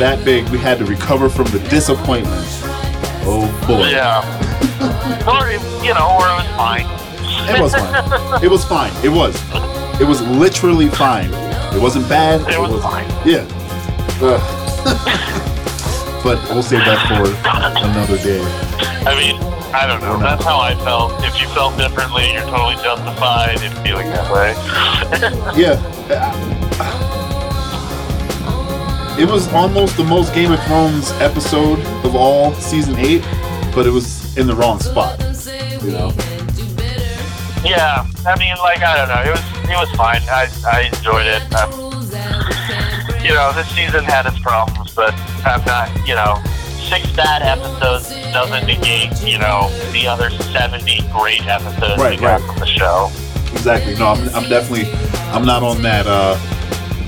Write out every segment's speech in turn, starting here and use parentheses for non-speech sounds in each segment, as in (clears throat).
that big, we had to recover from the disappointment. Oh boy. Yeah. or, you know, or it was fine. It was fine. It was fine. It was. It was literally fine. It wasn't bad. It was fine. Yeah. (laughs) But we'll save that for another day. I mean, I don't know. That's how I felt. If you felt differently, you're totally justified in feeling that way. (laughs) Yeah. It was almost the most Game of Thrones episode of all season eight, but it was in the wrong spot. You know. yeah, I mean, like I don't know. It was it was fine. I I enjoyed it. Um, you know, this season had its problems, but I'm not. You know, six bad episodes doesn't negate you know the other seventy great episodes Right, we got right. from the show. Exactly. No, I'm, I'm definitely, I'm not on that. uh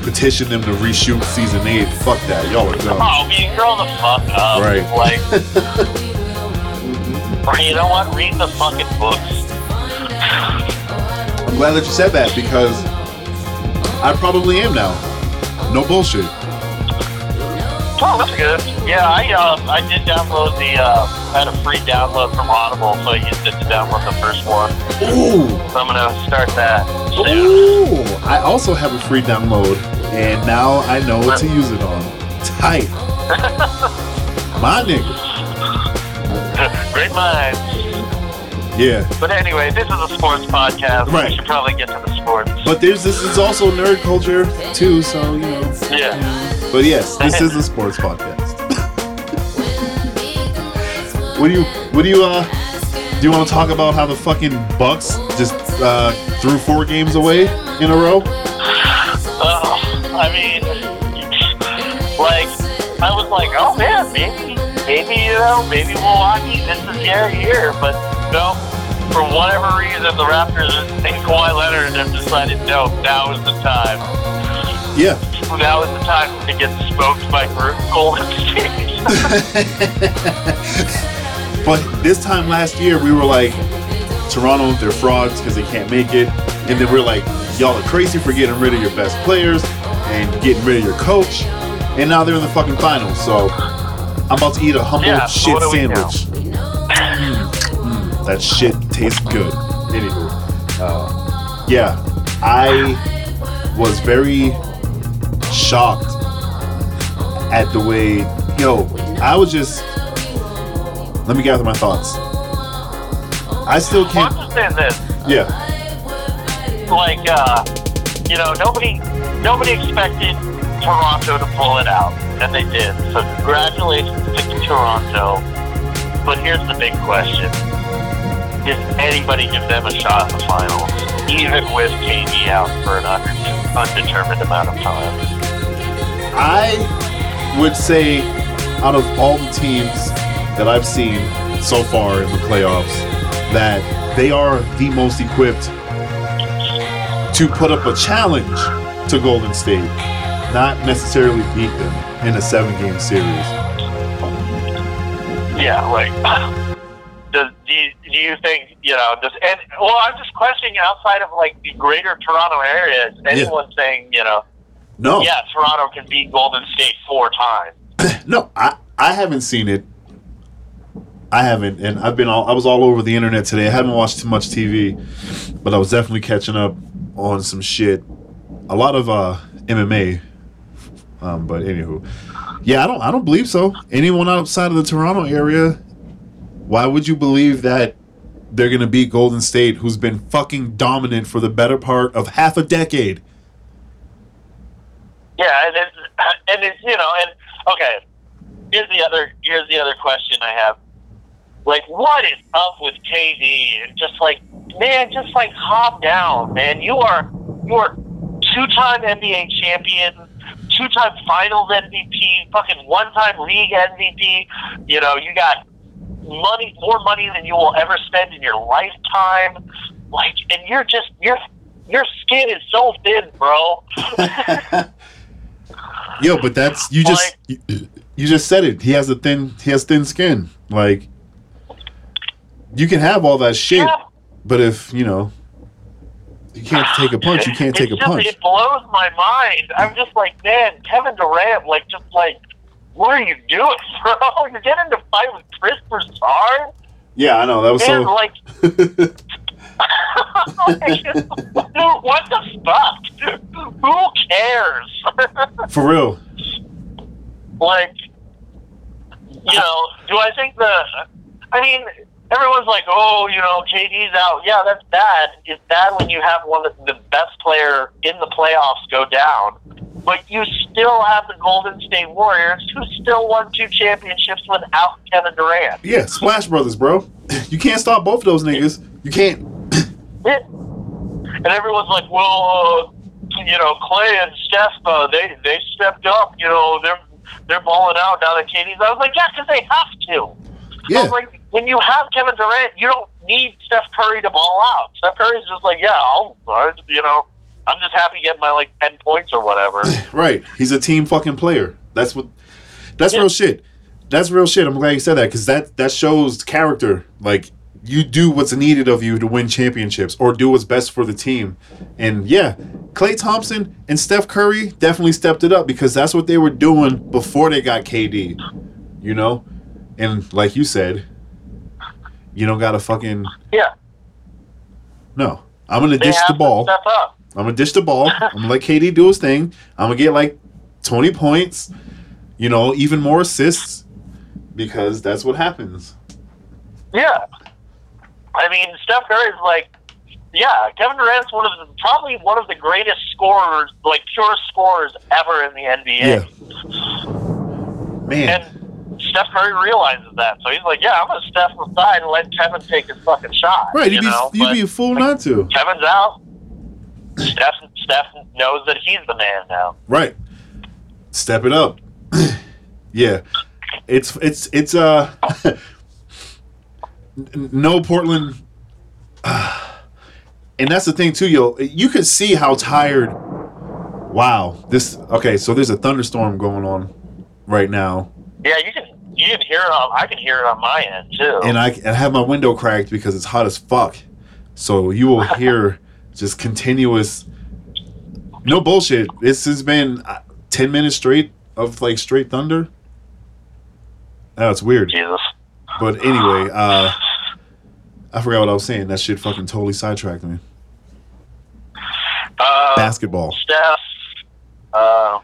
Petition them to reshoot season eight. Fuck that. Y'all are dumb. Oh, I mean, grow the fuck up. Right. Like, (laughs) or you know what? Read the fucking books. I'm glad that you said that because I probably am now. No bullshit. Oh, that's good. Yeah, I uh, I did download the uh, had a free download from Audible, so I used it to download the first one. Ooh. So I'm gonna start that soon. Ooh. I also have a free download, and now I know what to use it on. Tight. (laughs) My nigga. Great minds. Yeah. But anyway, this is a sports podcast. Right. We should probably get to the sports. But there's this is also nerd culture too, so you know. Yeah. But yes, this is a sports podcast. What do you what do you uh do you want to talk about how the fucking Bucks just uh threw four games away in a row? Oh, I mean, like, I was like, oh man, maybe, maybe, you know, maybe Milwaukee, this is their year. But no, for whatever reason, the Raptors and Kawhi Leonard have decided, no, now is the time. Yeah. Now is the time to get smoked by Golden State. (laughs) (laughs) But this time last year, we were like, Toronto, they're frauds because they can't make it. And then we're like, y'all are crazy for getting rid of your best players and getting rid of your coach. And now they're in the fucking finals. So I'm about to eat a humble Yeah, shit what do we know? sandwich. Mm, mm, that shit tastes good. Anywho, uh, yeah, I was very shocked at the way, yo, I was just. Let me gather my thoughts. I still can't. I'm just saying this. Yeah, like uh, you know nobody nobody expected Toronto to pull it out, and they did. So congratulations to Toronto. But here's the big question: Does anybody give them a shot in the finals, even with KD out for an undetermined amount of time? I would say out of all the teams that I've seen so far in the playoffs, that they are the most equipped to put up a challenge to Golden State, not necessarily beat them in a seven game series. Yeah, like. (clears throat) Does, do, you, do you think you know? Does and well, I'm just questioning outside of like the greater Toronto area. Is anyone saying you know? No, Yeah, Toronto can beat Golden State four times. (clears throat) no, I, I haven't seen it. I haven't, and I've been all I was all over the internet today. I haven't watched too much TV, but I was definitely catching up on some shit. A lot of uh, MMA. Um, but anywho, yeah, I don't I don't believe so. Anyone outside of the Toronto area, why would you believe that they're gonna beat Golden State, who's been fucking dominant for the better part of half a decade? Yeah, and it's, and it's you know, and okay. Here's the other here's the other question I have. Like, what is up with KD? And just like, man, just like calm down, man. You are you are two time NBA champion, two time Finals MVP, fucking one time league MVP. You know, you got money, more money than you will ever spend in your lifetime. Like, and you're just your your skin is so thin, bro. (laughs) Yo, but that's you just you, you just said it. He has a thin. He has thin skin. Like you can have all that shit, Yeah. but if you know you can't take a punch, you can't take It's a just- punch. It blows my mind. I'm just like, man, Kevin Durant, like, just like, what are you doing, (laughs) bro? You're getting into fight with Chris Broussard, Yeah, I know that was and so. like, (laughs) (laughs) like, what the fuck? Who cares? For real. like, you know, do I think the? I mean, everyone's like, oh, you know, KD's out. Yeah, that's bad. It's bad when you have one of the best player in the playoffs go down. But you still have the Golden State Warriors, who still won two championships without Kevin Durant. Yeah, Splash Brothers, bro. (laughs) You can't stop both of those niggas. You can't. It, and everyone's like, well, uh, you know, Klay and Steph, uh, they they stepped up. You know, they're they're balling out now that KD's. I was like, yeah, because they have to. Yeah, was like, when you have Kevin Durant, you don't need Steph Curry to ball out. Steph Curry's just like, yeah, I'll, you know, I'm just happy getting my like ten points or whatever. (laughs) right. He's a team fucking player. That's what. That's Yeah. real shit. That's real shit. I'm glad you said that because that that shows character. Like you do what's needed of you to win championships or do what's best for the team. And yeah, Klay Thompson and Steph Curry definitely stepped it up because that's what they were doing before they got KD. You know, and like you said, you don't gotta fucking yeah, no. I'm gonna they dish the ball. to step up. I'm gonna dish the ball. I'm gonna let KD do his thing. I'm gonna get like 20 points, you know, even more assists because that's what happens. Yeah, I mean, Steph Curry's like, yeah, Kevin Durant's one of the probably one of the greatest scorers, like pure scorers ever in the NBA. Man, And Steph Curry realizes that, so he's like, "Yeah, I'm gonna step aside and let Kevin take his fucking shot." right, you you'd be you'd be a fool not to. Kevin's out. Steph, Steph knows that he's the man now. Right. Step it up. (clears throat) yeah. It's it's it's uh (laughs) no Portland (sighs) and that's the thing too, yo. You could see how tired Wow. This okay, so there's a thunderstorm going on right now. Yeah, you can you can hear it on. I can hear it on my end too. and I, I have my window cracked because it's hot as fuck. So you will (laughs) hear just continuous, no bullshit. This has been uh, ten minutes straight of like straight thunder. Oh, it's weird. Jesus. But anyway, uh, I forgot what I was saying. That shit fucking totally sidetracked me. Uh, Basketball. Steph. Uh,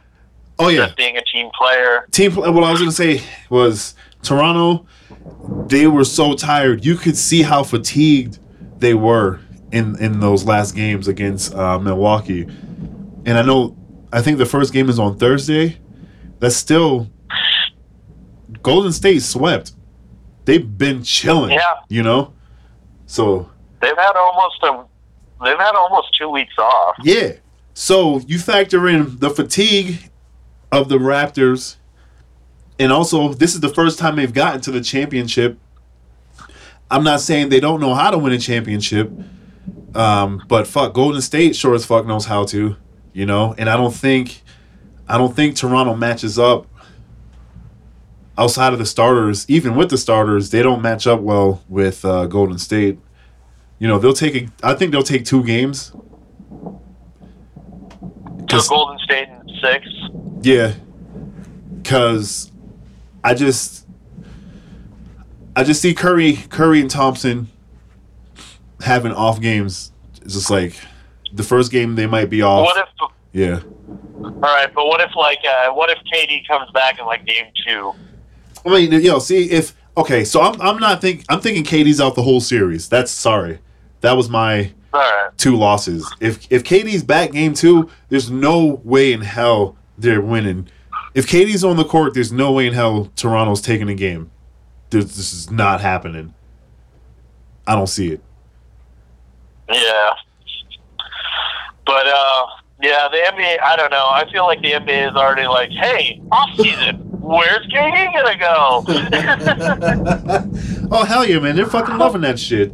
Oh yeah, being a team player. team. What I was gonna say was Toronto. They were so tired. You could see how fatigued they were in in those last games against uh, Milwaukee. And I know, I think the first game is on Thursday. That's still Golden State swept. They've been chilling. Yeah. You know. So They've had almost a. They've had almost two weeks off. Yeah. So you factor in the fatigue of the Raptors, and also this is the first time they've gotten to the championship. I'm not saying they don't know how to win a championship, um, but fuck, Golden State sure as fuck knows how to, you know. And I don't think, I don't think Toronto matches up outside of the starters. Even with the starters, they don't match up well with uh, Golden State. You know, they'll take. A, I think they'll take two games. To Golden State in six. Yeah, because I just I just see Curry, Curry and Thompson having off games. It's just like the first game they might be off. What if? yeah, All right, but what if like uh, what if KD comes back in like game two? I mean, yo, see if okay. So I'm I'm not think I'm thinking KD's out the whole series. That's sorry. That was my right. two losses. If if KD's back game two, there's no way in hell they're winning. If KD's on the court, there's no way in hell Toronto's taking a game. There's, this is not happening. I don't see it. Yeah. But uh yeah, the NBA I don't know. I feel like the NBA is already like, hey, off season, where's KD gonna go? (laughs) oh hell yeah, man! They're fucking loving that shit.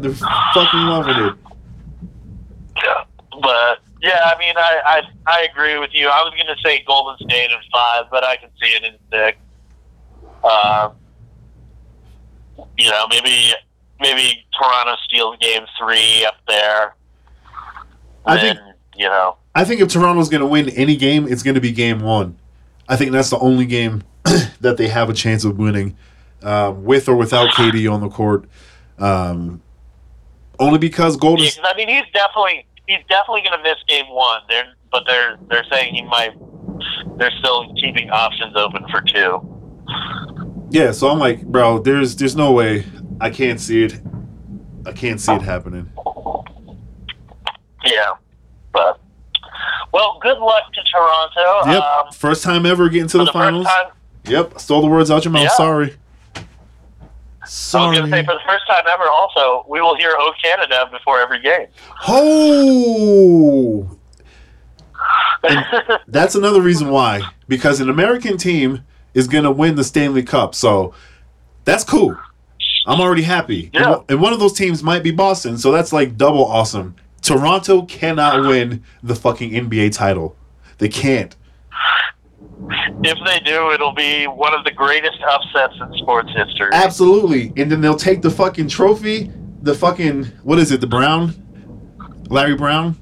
They're fucking loving it. Yeah, but Yeah, I mean, I, I I agree with you. I was going to say Golden State in five, but I can see it in six. Uh, you know, maybe maybe Toronto steals game three up there. I Then, think- you know. I think if Toronto's going to win any game, it's going to be game one. I think that's the only game (clears throat) that they have a chance of winning, um, with or without KD on the court. Um, only because Golden. Yeah, I mean, he's definitely he's definitely going to miss game one. They're but they're they're saying he might. They're still keeping options open for two. Yeah, so I'm like, bro, there's there's no way I can't see it. I can't see it happening. Yeah, but well, good luck to Toronto. Yep, Um, first time ever getting to the, the finals. Yep, stole the words out your mouth. Yeah. Sorry. I was going to say for the first time ever. Also, we will hear "Oh Canada" before every game. Oh, (laughs) that's another reason why. Because an American team is gonna win the Stanley Cup, so that's cool. I'm already happy. Yeah. And one of those teams might be Boston, so that's like double awesome. Toronto cannot win the fucking NBA title. They can't. If they do, it'll be one of the greatest upsets in sports history. Absolutely. And then they'll take the fucking trophy, the fucking what is it, the Brown? Larry Brown?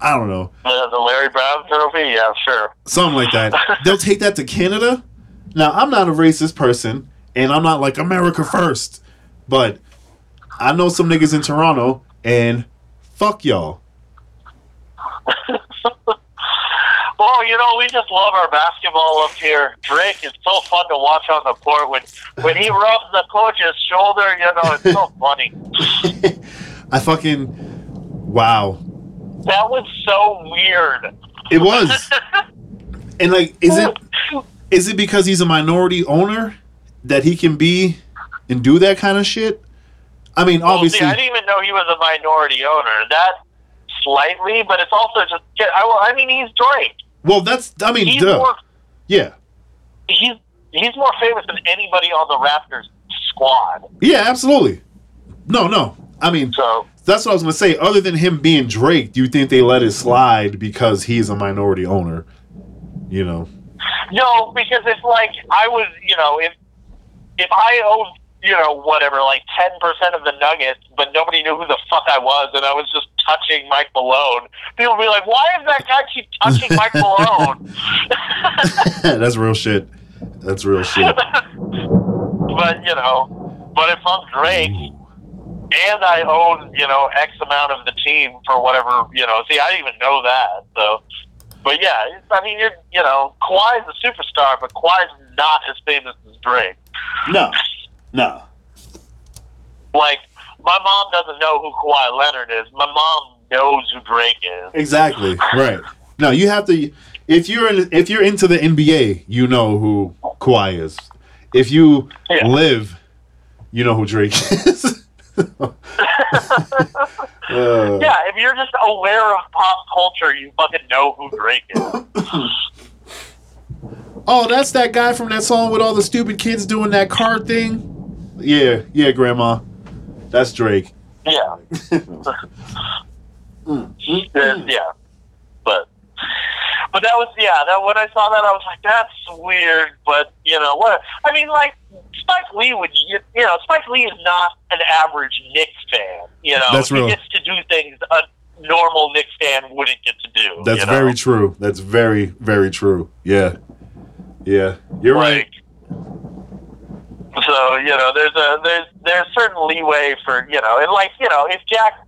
I don't know. Uh, the Larry Brown Trophy, yeah, sure. Something like that. (laughs) They'll take that to Canada. Now, I'm not a racist person, and I'm not like America first, but I know some niggas in Toronto, and fuck y'all. (laughs) Well, you know, we just love our basketball up here. Drake is so fun to watch on the court when when he rubs the coach's shoulder. You know, it's so (laughs) funny. I fucking wow. That was so weird. It was. (laughs) And like is it is it because he's a minority owner that he can be and do that kind of shit? I mean, Well, obviously see, I didn't even know he was a minority owner. That slightly, but it's also just. I, I mean, he's Drake. Well, that's I mean, He's duh. more. Yeah. He's he's more famous than anybody on the Raptors squad. Yeah, absolutely. No, no. I mean, So That's what I was gonna say. Other than him being Drake, do you think they let it slide because he's a minority owner? You know. no, because it's like I was, you know, if if I owned, you know, whatever, like ten percent of the Nuggets, but nobody knew who the fuck I was, and I was just touching Mike Malone, people would be like, "Why is that guy keep touching (laughs) Mike Malone?" (laughs) That's real shit. That's real shit. (laughs) but you know, but if I'm Drake and I own, you know, X amount of the team for whatever, you know, see, I didn't even know that. So, but yeah, I mean, you're, you know, Kawhi's a superstar, but Kawhi's not as famous as Drake. No. No. Like, my mom doesn't know who Kawhi Leonard is. My mom knows who Drake is. Exactly. (laughs) Right. No, you have to if you're in, if you're into the NBA, you know who Kawhi is. If you Yeah. live, you know who Drake (laughs) is. Uh, (laughs) Yeah, if you're just aware of pop culture, you fucking know who Drake is. Oh, that's that guy from that song with all the stupid kids doing that card thing. Yeah, yeah, Grandma. That's Drake. Yeah. (laughs) Mm. Uh, yeah. But but that was yeah, that when I saw that I was like, that's weird, but you know what I mean like Spike Lee would you know, Spike Lee is not an average Knicks fan. You know, That's he gets to do things a normal Knicks fan wouldn't get to do. That's you know? very true. That's very, very true. Yeah. Yeah. You're right. So you know, there's a there's there's certain leeway for you know, and like you know, if Jack,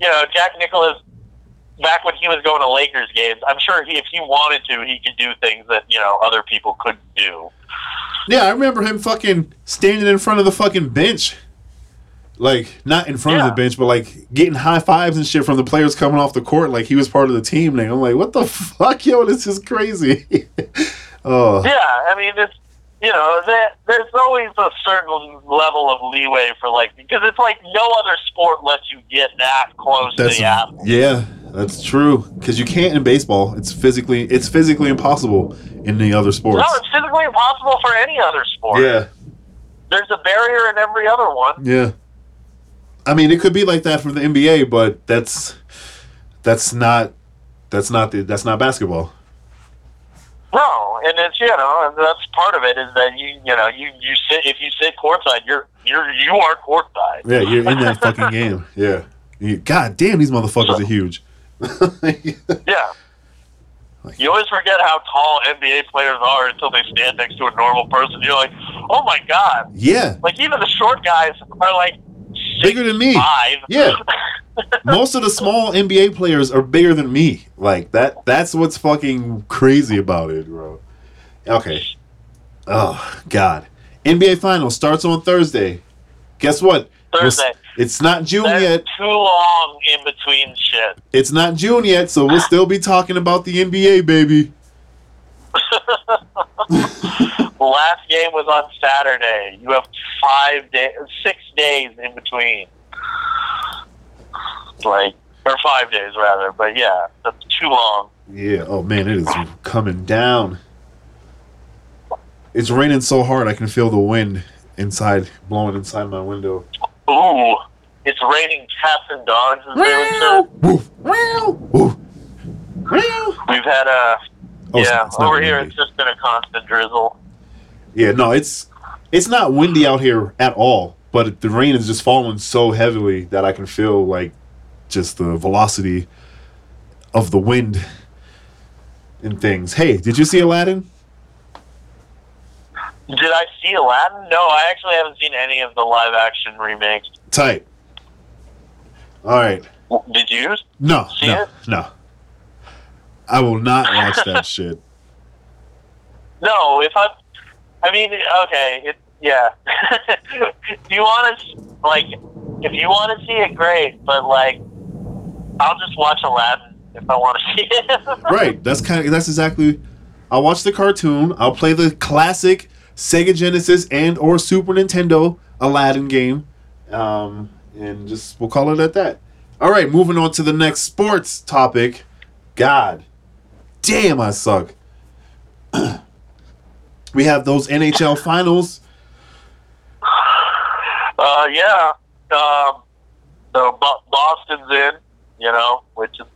you know, Jack Nicholas, back when he was going to Lakers games, I'm sure he, if he wanted to, he could do things that you know other people couldn't do. Yeah, I remember him fucking standing in front of the fucking bench. Like, not in front of the bench, but like getting high fives and shit from the players coming off the court like he was part of the team. And I'm like, what the (laughs) fuck, yo, this is crazy. (laughs) oh. Yeah, I mean it's you know there, there's always a certain level of leeway for like because it's like no other sport lets you get that close That's to the yeah, that's true. Because you can't in baseball. It's physically it's physically impossible in the other sports. No, it's physically impossible for any other sport. yeah, There's a barrier in every other one. yeah. I mean, it could be like that for the NBA, but that's that's not That's not the. That's not basketball. No, and it's you know, and that's part of it is that you you know you you sit if you sit courtside, you're you're you are courtside. Yeah, you're in that (laughs) fucking game. Yeah. You- God damn, these motherfuckers are huge. (laughs) Yeah. You always forget how tall NBA players are until they stand next to a normal person. You're like, oh my god! yeah, Like even the short guys are like bigger than me. five. Yeah. Most of the small NBA players are bigger than me. Like that. That's what's fucking crazy about it, bro. Okay. Oh God. NBA Finals starts on Thursday. Guess what? Thursday. It's not June That's yet. too long in between shit. It's not June yet, so we'll still be talking about the NBA, baby. (laughs) The last game was on Saturday. You have five days, six days in between. Like, or five days rather. But yeah, that's too long. Yeah. Oh man, it is coming down. It's raining so hard I can feel the wind inside blowing inside my window. Ooh, it's raining cats and dogs. As they. Woof, wow, woof, wow. We've had a Oh, it's- yeah it's not over here. windy. It's just been a constant drizzle. Yeah, no, it's it's not windy out here at all, but the rain is just falling so heavily that I can feel like just the velocity of the wind and things. Hey, did you see Aladdin? Did I see Aladdin? No, I actually haven't seen any of the live action remakes. Tight. All right. Did you? No, See no, it? no. I will not watch that (laughs) shit. No, if I, I mean, okay, it, yeah. if (laughs) you want to, like, if you want to see it, great. But like, I'll just watch Aladdin if I want to (laughs) see it. Right. That's kind of that's exactly. I'll watch the cartoon. I'll play the classic Sega Genesis and or Super Nintendo Aladdin game, um, and just we'll call it at that. All right, moving on to the next sports topic. God, damn, I suck. (clears throat) we have those NHL finals. Uh, yeah. Um, so Boston's in, you know, which is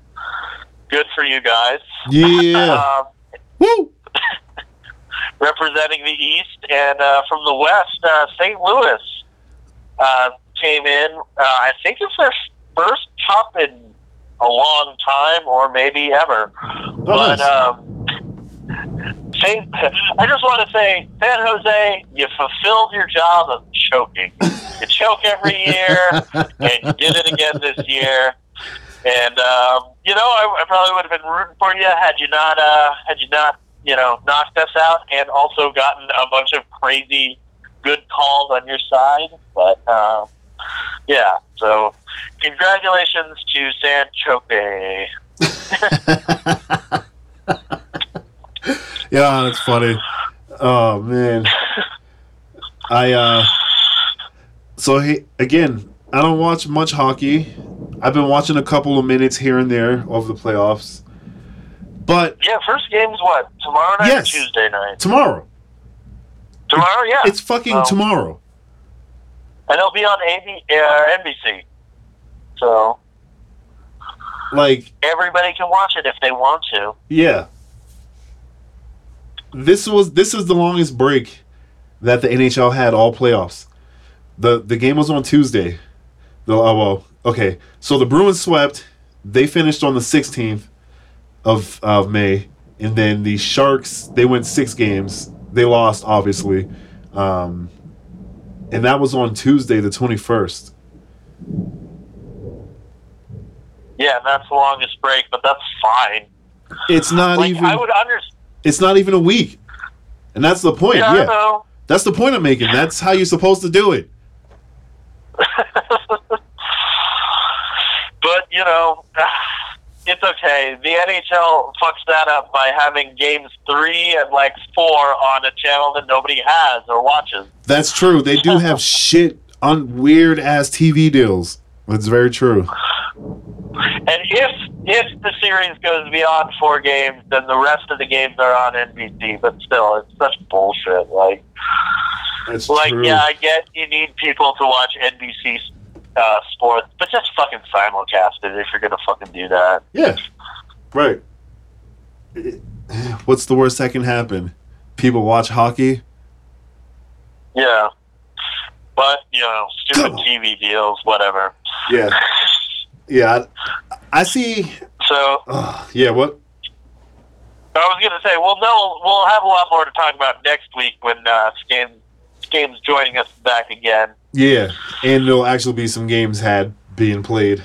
good for you guys. Yeah. (laughs) Um, Woo. (laughs) representing the East, and uh, from the West, uh, St. Louis uh, came in. Uh, I think it's their first cup in a long time, or maybe ever. but nice. um, I just want to say, San Jose, you fulfilled your job of choking. You choke every year, and you did it again this year. And um, you know, I, I probably would have been rooting for you had you not, uh, had you not, you know, knocked us out, and also gotten a bunch of crazy good calls on your side. But um, yeah, so congratulations to San Chope. (laughs) (laughs) yeah, that's funny. Oh man. I uh so he again, I don't watch much hockey. I've been watching a couple of minutes here and there of the playoffs. But Yeah, first game's what tomorrow night Yes. or Tuesday night? tomorrow. Tomorrow, yeah, It's fucking Well, tomorrow. and it'll be on AB, uh, NBC. So Like, everybody can watch it if they want to. yeah. This was this is the longest break that the NHL had all playoffs. The the game was on Tuesday. The oh well, okay. So the Bruins swept. They finished on the 16th of of May, and then the Sharks they went six games. They lost obviously, um, and that was on Tuesday the 21st. Yeah, that's the longest break, but that's fine. It's not Like even. I would understand. It's not even a week, and that's the point. Yeah, Yeah, that's the point I'm making. That's how you're supposed to do it. (laughs) But you know, (sighs) it's okay. The NHL fucks that up by having games three and like four on a channel that nobody has or watches. That's true. They do have (laughs) shit on weird ass TV deals. That's very true. And if if the series goes beyond four games, then the rest of the games are on NBC. But still, it's such bullshit. Like, That's like true. yeah, I get you need people to watch NBC uh, sports, but just fucking simulcast it if you're gonna fucking do that. Yeah. Right. What's the worst that can happen? People watch hockey. Yeah. But, you know, stupid TV deals, whatever. Yeah. (laughs) Yeah. I, I see. So, Uh, yeah. What? I was going to say, well, no, we'll have a lot more to talk about next week when uh, Skame's, Skame's joining us back again. Yeah. And there'll actually be some games had being played.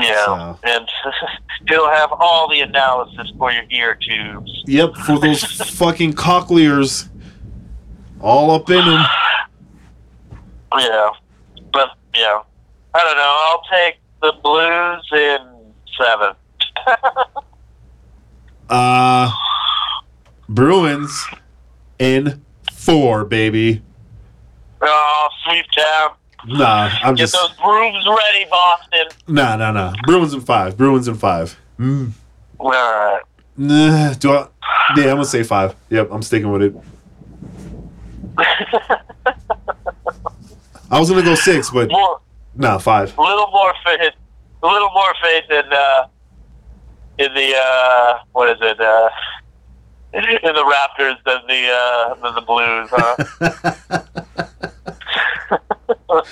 Yeah. So- And (laughs) he'll have all the analysis for your ear tubes. Yep. For those (laughs) fucking cochlears, all up in them. Yeah. But, yeah. I don't know. I'll take the Blues in seven. (laughs) Uh, Bruins in four, baby. Oh, sweep town. Nah, I'm Get just those brooms ready, Boston. nah, nah, nah. Bruins in five. Bruins in five. Mm. All right. Nah, do I? Yeah, I'm gonna say five. Yep, I'm sticking with it. (laughs) I was gonna go six, but more, nah, five. a little more faith, a little more faith in uh, in the uh, what is it? Uh, (laughs) in the Raptors than the uh, than the Blues, huh?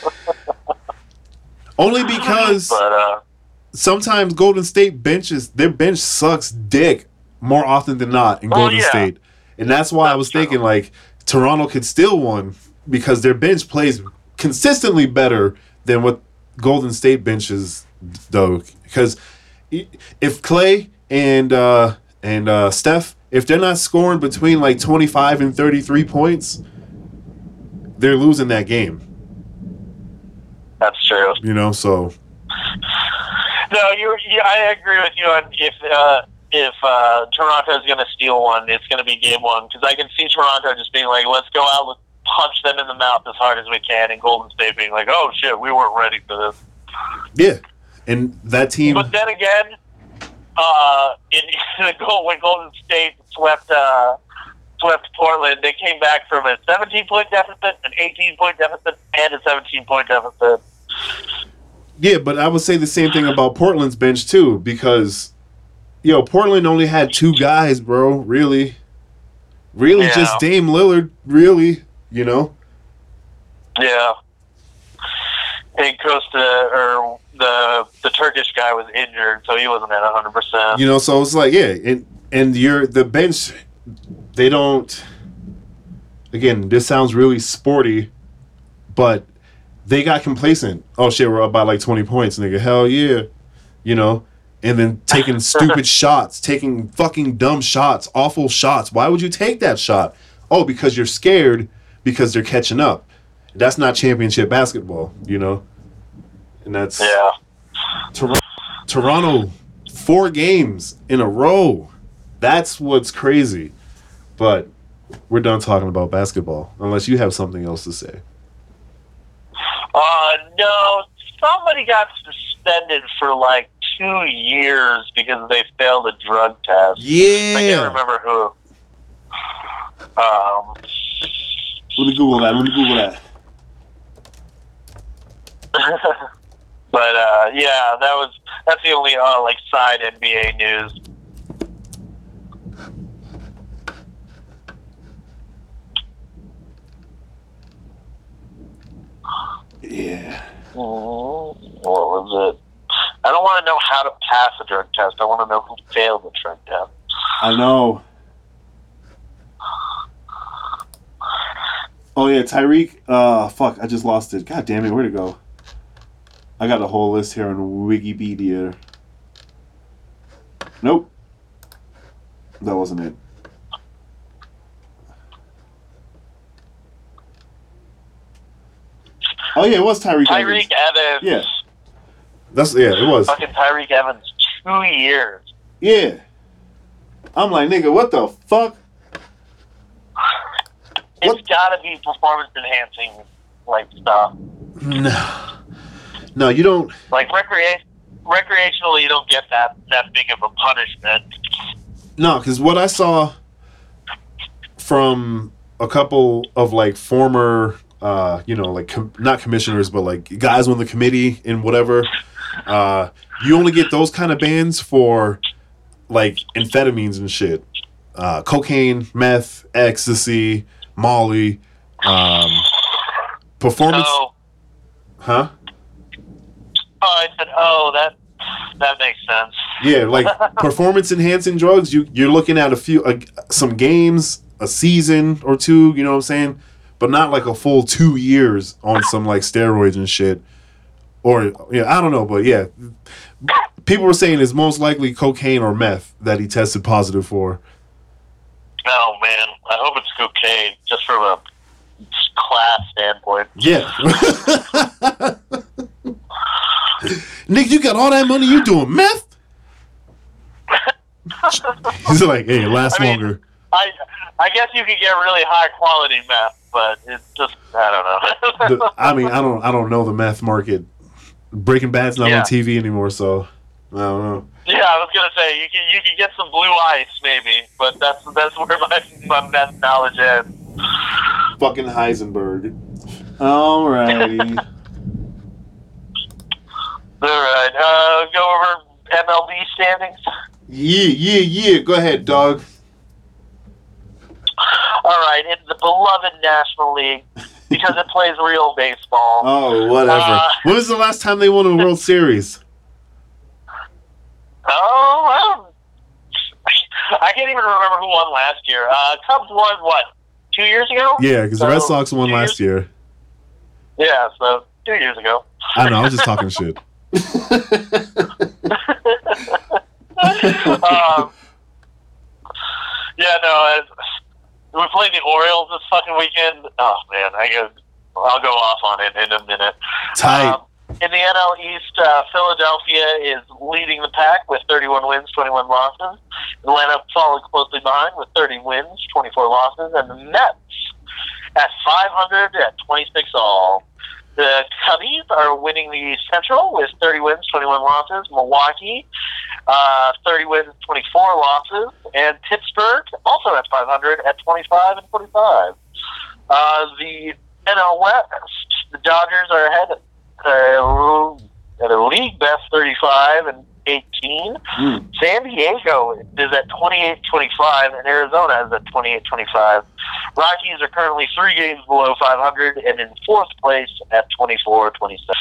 (laughs) Only because but uh, sometimes Golden State benches their bench sucks dick more often than not in Oh, Golden yeah. State, and that's why I was That's thinking like Toronto could steal one because their bench plays consistently better than what Golden State benches though. Because if Klay and uh, and uh, Steph, if they're not scoring between like twenty five and thirty three points, they're losing that game. that's true. You know, so No, you, you I agree with you on if uh, if uh, Toronto's going to steal one, it's going to be game one because I can see Toronto just being like, let's go out, let's punch them in the mouth as hard as we can, and Golden State being like, oh shit, we weren't ready for this. yeah, and that team. But then again, uh, in, (laughs) in the goal when Golden State swept uh, swept Portland, they came back from a 17 point deficit, an 18 point deficit, and a 17 point deficit. Yeah, but I would say the same thing about Portland's bench too, because yo, Portland only had two guys, bro. Really, really, Yeah. just Dame Lillard. Really, you know. Yeah. And Costa or the the Turkish guy was injured, so he wasn't at 100. percent You know, so it's like, yeah, and and you're the bench. They don't. Again, this sounds really sporty, but they got complacent. Oh shit, we're up by like twenty points, nigga. Hell yeah, you know. And then taking (laughs) stupid shots, taking fucking dumb shots, awful shots. Why would you take that shot? Oh, because you're scared because they're catching up. That's not championship basketball, you know. And that's Yeah. Tor- Toronto, four games in a row. That's what's crazy. But we're done talking about basketball, unless you have something else to say. Uh, no, somebody got suspended for like two years because they failed a drug test. Yeah, I can't remember who. Um, Let me Google that. Let me Google that. (laughs) but uh, yeah, that was that's the only uh, like side NBA news. Yeah. Oh, What was it? I don't want to know how to pass a drug test. I want to know who failed the drug test. I know. Oh yeah, Tyreke. Uh, fuck, I just lost it. God damn it, where'd it go? I got a whole list here on Wikipedia. Nope. That wasn't it. Oh yeah, it was Tyreke. Tyreke Evans. Evans. Yeah. That's yeah, it was. Fucking Tyreke Evans. Two years. Yeah. I'm like, nigga, what the fuck? It's got to be performance enhancing like stuff. No. No, you don't. Like recreation, recreationally, you don't get that that big of a punishment. No, because what I saw from a couple of like former uh, you know, like com- not commissioners, but like guys on the committee and whatever. Uh, you only get those kind of bans for like amphetamines and shit, uh, cocaine, meth, ecstasy, Molly, um, performance, Oh, huh? oh, I said, oh, that that makes sense. Yeah, like (laughs) performance enhancing drugs. You you're looking at a few uh, some games, a season or two. You know what I'm saying? But not like a full two years on some like steroids and shit. Or yeah, I don't know, but yeah, people were saying it's most likely cocaine or meth that he tested positive for. Oh man, I hope it's cocaine, just from a class standpoint. Yeah. Nick, you got all that money. You doing meth? (laughs) He's like, hey, it lasts I mean- longer. I I guess you could get really high quality meth, but it's just I don't know. the, I mean, I don't, I don't know the meth market. Breaking Bad's not Yeah. on TV anymore, so I don't know. yeah, I was gonna say you can you can get some blue ice maybe, but that's that's where my my meth knowledge ends. Fucking Heisenberg. Alrighty. (laughs) All right, uh, go over MLB standings. yeah, yeah, yeah. Go ahead, dog. All right, in the beloved National League because it (laughs) plays real baseball. Oh, whatever. Uh, when was the last time they won a World Series? Oh, well, I can't even remember who won last year. Uh, Cubs won what? Two years ago? Yeah, because the Red Sox won last year. Yeah, so two years ago. I know. I was just talking shit. (laughs) (laughs) um, yeah, no. As, we played the Orioles this fucking weekend. Oh man, I go. I'll go off on it in a minute. Tight. Um, in the NL East, uh, Philadelphia is leading the pack with 31 wins, 21 losses. Atlanta following closely behind with 30 wins, 24 losses, and the Mets at 500 at 26 all. The Cubbies are winning the Central with 30 wins, 21 losses. Milwaukee, uh, 30 wins, 24 losses. And Pittsburgh, also at 500 at 25 and 45. Uh, the NL West, the Dodgers are ahead uh, at a league best 35 and 18. Mm. San Diego is at 28 25, and Arizona is at 28 25. Rockies are currently three games below 500 and in fourth place at 24 27.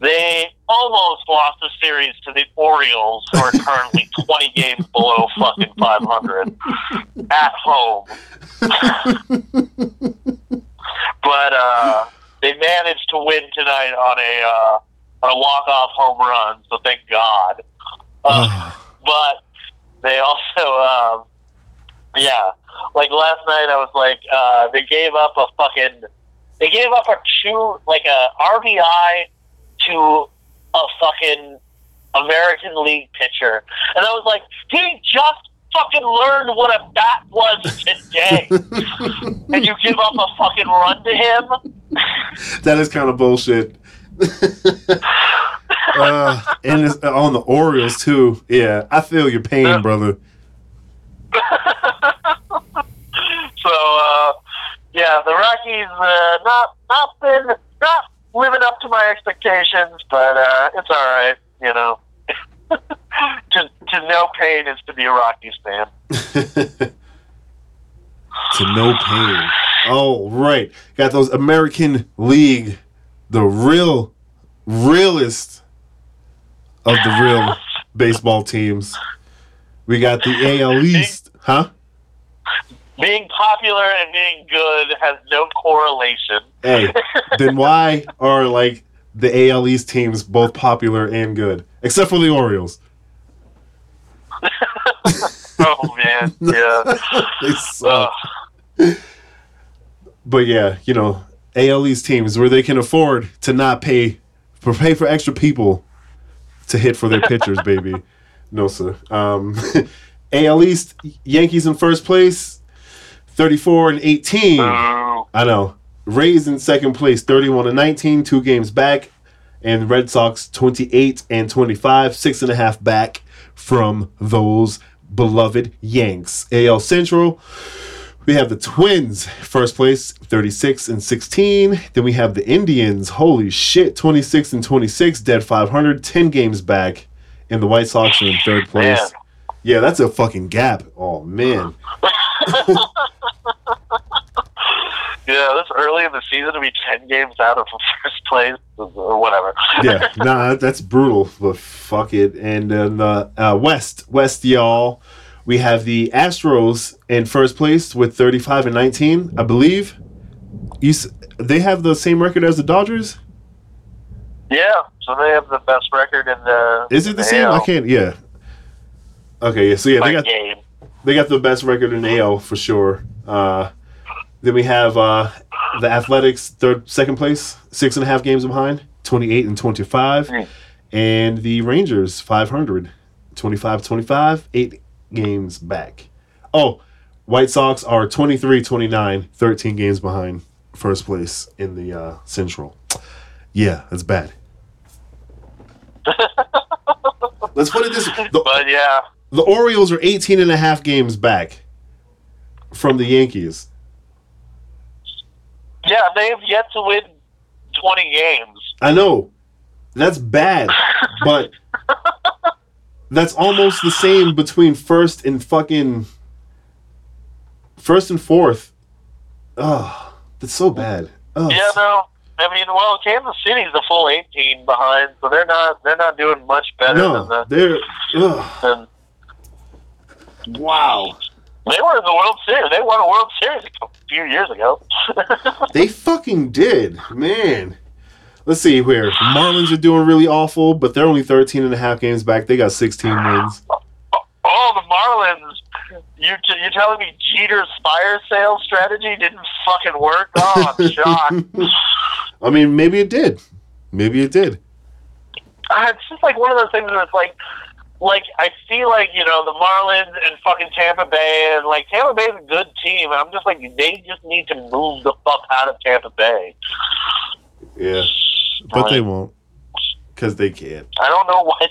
They almost lost the series to the Orioles, who are currently (laughs) 20 games below fucking 500 at home. (laughs) but uh, they managed to win tonight on a uh, on a walk off home run, so thank God. Uh, but they also, um, yeah, like last night, I was like, uh, they gave up a fucking, they gave up a two, like a RBI to a fucking American League pitcher, and I was like, he just fucking learned what a bat was today, (laughs) and you give up a fucking run to him. that is kind of bullshit. (laughs) uh, and it's on the Orioles too. Yeah, I feel your pain, brother. (laughs) So uh, yeah, the Rockies uh, not not been not living up to my expectations, but uh, it's all right. You know, (laughs) to to no pain is to be a Rockies fan. (laughs) to no pain. Oh, right. Got those American League, the real, realest of the real (laughs) baseball teams. We got the AL East, huh? Being popular and being good has no correlation. Hey, then why are like the AL East teams both popular and good, except for the Orioles? (laughs) Oh man, yeah. (laughs) they suck. But yeah, you know, AL East teams where they can afford to not pay for pay for extra people to hit for their pitchers, (laughs) baby. No sir. Um, AL East Yankees in first place, thirty four and eighteen. Boo. I know. Rays in second place, 31 and 19, two games back. And Red Sox 28 and 25, six and a half back from those beloved Yanks. AL Central, We have the Twins, first place, 36 and 16. Then we have the Indians, holy shit, 26 and 26, dead 500, 10 games back. And the White Sox are in third place. Man. Yeah, that's a fucking gap. Oh, man. (laughs) (laughs) Yeah, this early in the season to be ten games out of (laughs) first place or whatever. yeah, nah, that's brutal, but fuck it. And then the uh, West, West, y'all, we have the Astros in first place with 35 and 19, I believe. You, s- they have the same record as the Dodgers. yeah, so they have the best record in the. Is it the same? I can't. Yeah. Okay, yeah. So yeah, they got game. they got the best record in AL for sure. Uh, then we have uh, the Athletics third, second place, six and a half games behind, 28 and 25. Hmm. And the Rangers 500, 25 25, eight games back. Oh, White Sox are 23 29, 13 games behind first place in the uh, Central. Yeah, that's bad. (laughs) Let's put it this the, But yeah, the Orioles are 18 and a half games back from the Yankees. Yeah, they have yet to win twenty games. I know. That's bad, but that's almost the same between first and fucking first and fourth. Oh, that's so bad. Oh, Yeah, no. I mean, well, Kansas City's a full eighteen behind, so they're not they're not doing much better no, than the they're ugh, than wow. They were in the World Series. They won a World Series a few years ago. (laughs) They fucking did, man. Let's see where Marlins are doing really awful, but they're only 13 and a half games back. They got 16 wins. oh, the Marlins! You you're telling me Jeter's fire sale strategy didn't fucking work? Oh, I'm (laughs) shocked. I mean, maybe it did. Maybe it did. Uh, it's just like one of those things where it's like, like I see like you know the Marlins and fucking Tampa Bay, and like Tampa Bay's a good team, and I'm just like they just need to move the fuck out of Tampa Bay. Yeah, but they won't because they can't. I don't know why.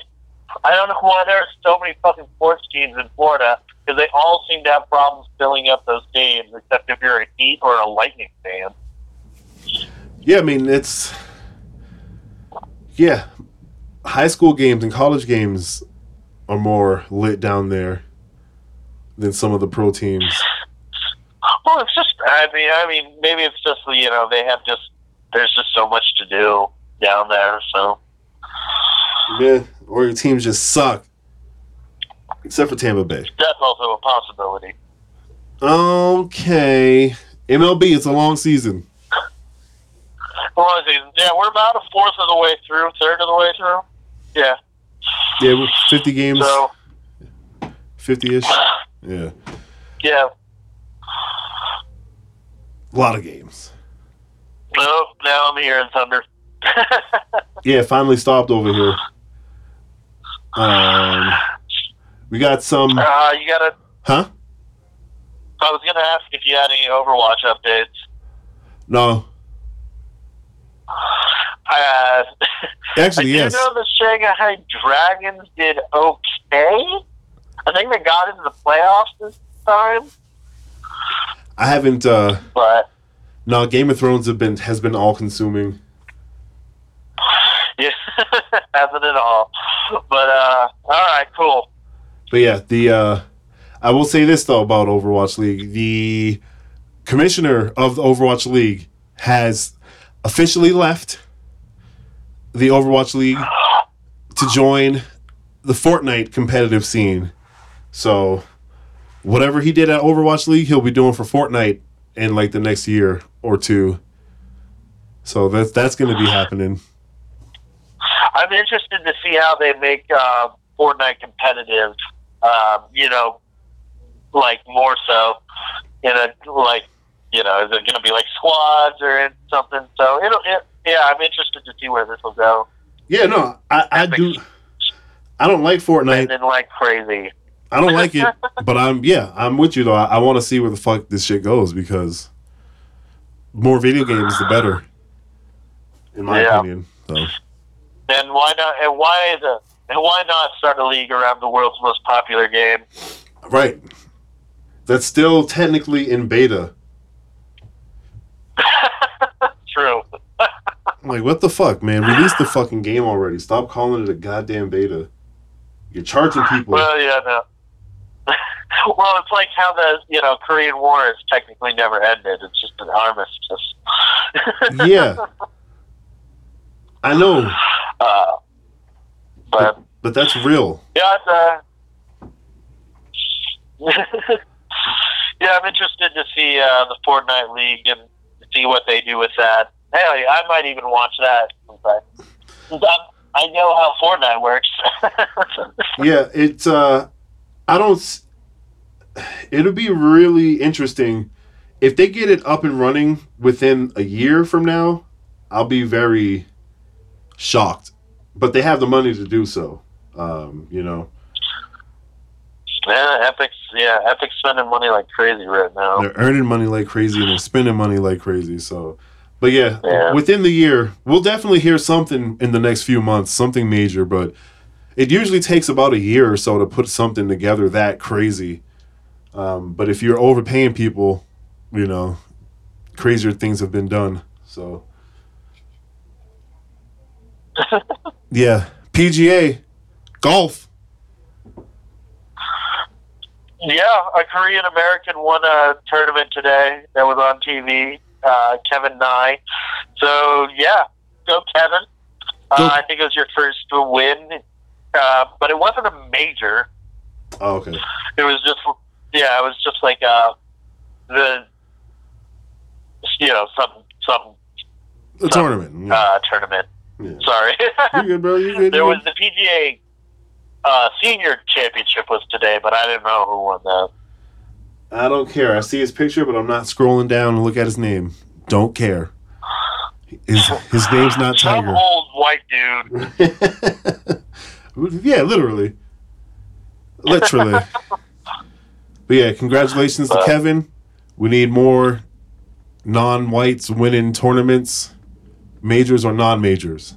I don't know why there are so many fucking sports teams in Florida because they all seem to have problems filling up those games, except if you're a Heat or a Lightning fan. Yeah, I mean it's yeah. High school games and college games are more lit down there than some of the pro teams. Well, it's just. I mean, I mean, maybe it's just you know they have just. There's just so much to do down there, so. Yeah, or your teams just suck. Except for Tampa Bay. That's also a possibility. Okay. MLB, it's a long season. Long season. Yeah, we're about a fourth of the way through, third of the way through. Yeah. Yeah, 50 games, So, 50 ish. Yeah. yeah. A lot of games. No, now I'm here in Thunder. (laughs) Yeah, finally stopped over here. Um, we got some. uh, you gotta. Huh? I was gonna ask if you had any Overwatch updates. No. Uh, (laughs) Actually, I yes. do know the Shanghai Dragons did okay. I think they got into the playoffs this time, I haven't. uh but No, Game of Thrones have been has been all consuming. (laughs) yeah, (laughs) hasn't at all? But uh, all right, cool. But yeah, the uh I will say this though about Overwatch League. The commissioner of the Overwatch League has officially left the Overwatch League to join the Fortnite competitive scene. So whatever he did at Overwatch League, he'll be doing for Fortnite in like the next year or two. So that's that's going to be happening. I'm interested to see how they make uh, Fortnite competitive. Um, you know, like more so in a like you know, is it going to be like squads or in something? So it'll, it, yeah, I'm interested to see where this will go. Yeah, no, I, I do. I don't like Fortnite. And then like crazy. I don't like it, (laughs) but I'm yeah, I'm with you though. I, I want to see where the fuck this shit goes because more video games, the better, in my Yeah. opinion. So And why not? And why the? And why not start a league around the world's most popular game? right, that's still technically in beta. (laughs) True. I'm like, what the fuck, man? Release the fucking game already. Stop calling it a goddamn beta. You're charging people. Well, yeah, no. (laughs) well, it's like how the you know Korean War has technically never ended. It's just an armistice. (laughs) yeah. I know, Uh, but but that's real. yeah, it's, uh, (laughs) yeah, I'm interested to see uh, the Fortnite League and see what they do with that. Hey, I might even watch that. since I, since I'm- I know how Fortnite works. (laughs) Yeah, it's uh I don't it'll be really interesting if they get it up and running within a year from now. I'll be very shocked. But they have the money to do so. Um, you know. yeah, Epic's yeah, Epic's spending money like crazy right now. They're earning money like crazy and they're spending money like crazy. So, but yeah, Yeah. within the year, we'll definitely hear something in the next few months, something major. But it usually takes about a year or so to put something together that crazy. Um, but if you're overpaying people, you know, crazier things have been done. So, (laughs) yeah, PGA, golf. Yeah, a Korean American won a tournament today that was on TV. Uh, Kevin Na. So yeah, go Kevin. Uh, Go. I think it was your first win, uh, but it wasn't a major. Oh, okay. It was just yeah, it was just like uh, the you know some some The tournament. Yeah. uh, tournament. yeah. Sorry, You good, bro? You good? (laughs) there You was the PGA uh, Senior Championship was today, but I didn't know who won that. I don't care. I see his picture, but I'm not scrolling down and look at his name. Don't care. His his name's not Some Tiger. old white dude. (laughs) yeah, literally. Literally. but yeah, congratulations to Uh, Kevin. We need more non-whites winning tournaments, majors or non-majors.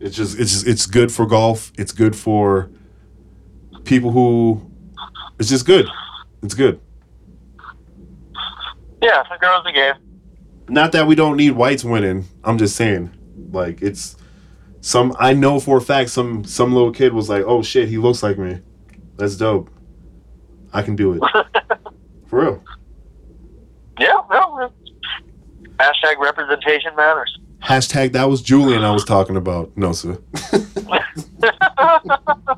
It's just it's just, it's good for golf. It's good for people who. It's just good. It's good. Yeah, grows the game. Not that we don't need whites winning. I'm just saying, like it's some. I know for a fact some some little kid was like, "Oh shit, he looks like me. That's dope. I can do it (laughs) for real." Yeah, no. Hashtag representation matters. Hashtag that was Julian I was talking about. No sir. (laughs) (laughs)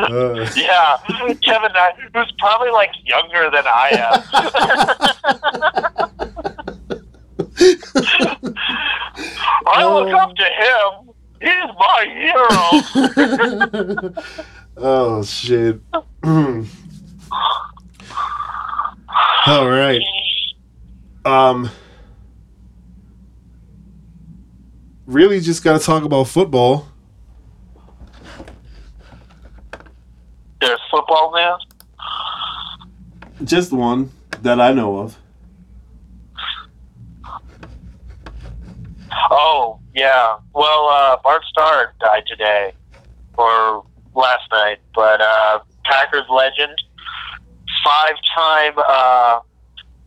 Uh, Yeah, (laughs) Kevin, Na, who's probably like younger than I am. (laughs) I look up to him. He's my hero. (laughs) oh shit. (clears throat) All right. Um. Really, just got to talk about football. There's football news. Just one that I know of. Oh, yeah. Well, uh, Bart Starr died today, or last night, but uh, Packers legend, five-time uh,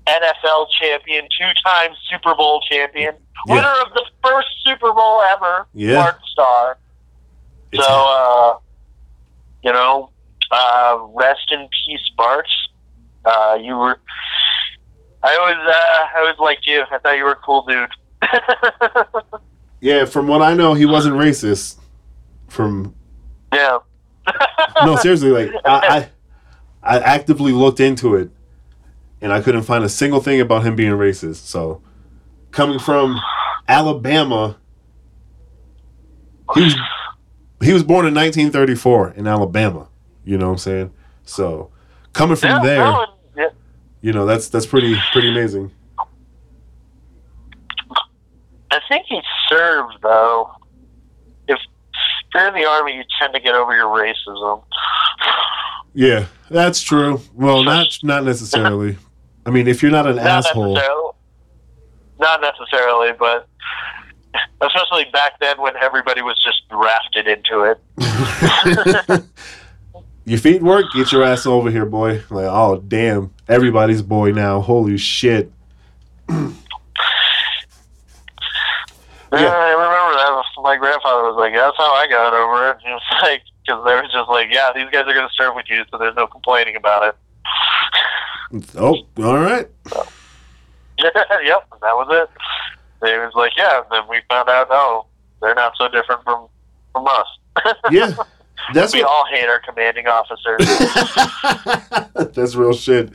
NFL champion, two-time Super Bowl champion, Yeah. winner of the first Super Bowl ever, Yeah. Bart Starr. It's- So, uh, you know, uh, rest in peace, Bart. Uh, you were. I always, uh, I always liked you. I thought you were a cool dude. (laughs) yeah, from what I know, he wasn't racist. From yeah. no, (laughs) seriously, like I, I, I actively looked into it, and I couldn't find a single thing about him being racist. So, coming from Alabama, he was he was born in 1934 in Alabama. You know what I'm saying? So, coming from yeah, there, no, yeah, you know that's that's pretty pretty amazing. I think he served though. If you're in the army, you tend to get over your racism. Yeah, that's true. Well, not not necessarily. I mean, if you're not an Not asshole, necessarily. Not necessarily, but especially back then when everybody was just drafted into it. (laughs) (laughs) Your feet work. Get your ass over here, boy. Like, oh damn, everybody's boy now. Holy shit. (clears throat) Yeah. I remember that. My grandfather was like, "That's how I got over it." (laughs) He was like, because they were just like, "Yeah, these guys are going to serve with you, so there's no complaining about it." Oh, all right. (laughs) yep, that was it. They was like, "Yeah." And then we found out, oh, they're not so different from from us. (laughs) Yeah, that's we what. all hate our commanding officers. (laughs) (laughs) that's real shit.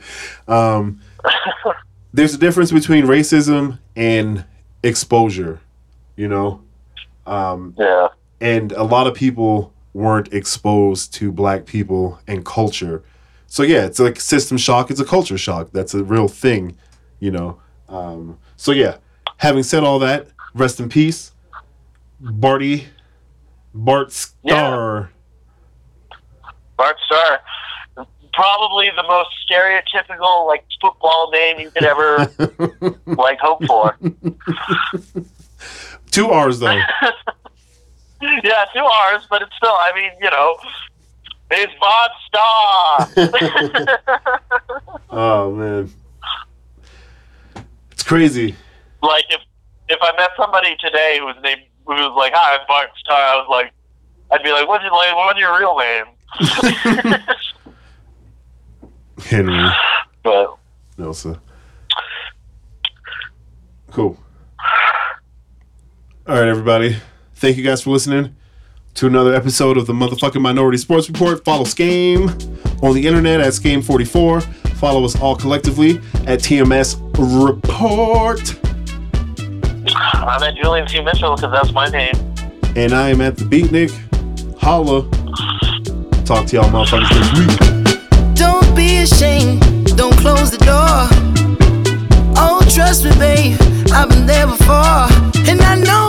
Um, (laughs) there's a difference between racism and exposure. You know, um, yeah, and a lot of people weren't exposed to black people and culture. So yeah, it's like system shock. It's a culture shock. That's a real thing, you know. Um, so yeah, having said all that, rest in peace, Barty, Bart Starr. Bart Starr. Probably the most stereotypical like football name you could ever (laughs) like hope for. Two R's though. (laughs) yeah, two R's, but it's still. I mean, you know, it's Bart Starr. oh man, it's crazy. like if if I met somebody today who was named who was like, "Hi, I'm Bart Starr," I was like, I'd be like, "What's your like, What's your real name?" Henry but Nelson. Cool. All right, everybody. Thank you guys for listening to another episode of the motherfucking Minority Sports Report. Follow Skame on the internet at Skame44. Follow us all collectively at TMS Report. I'm at Julian C. Mitchell because that's my name. And I am at the Beatnik. Holla. Talk to y'all motherfuckers next week. Don't be ashamed, don't close the door. Oh, trust me, babe, I've been there before. And I know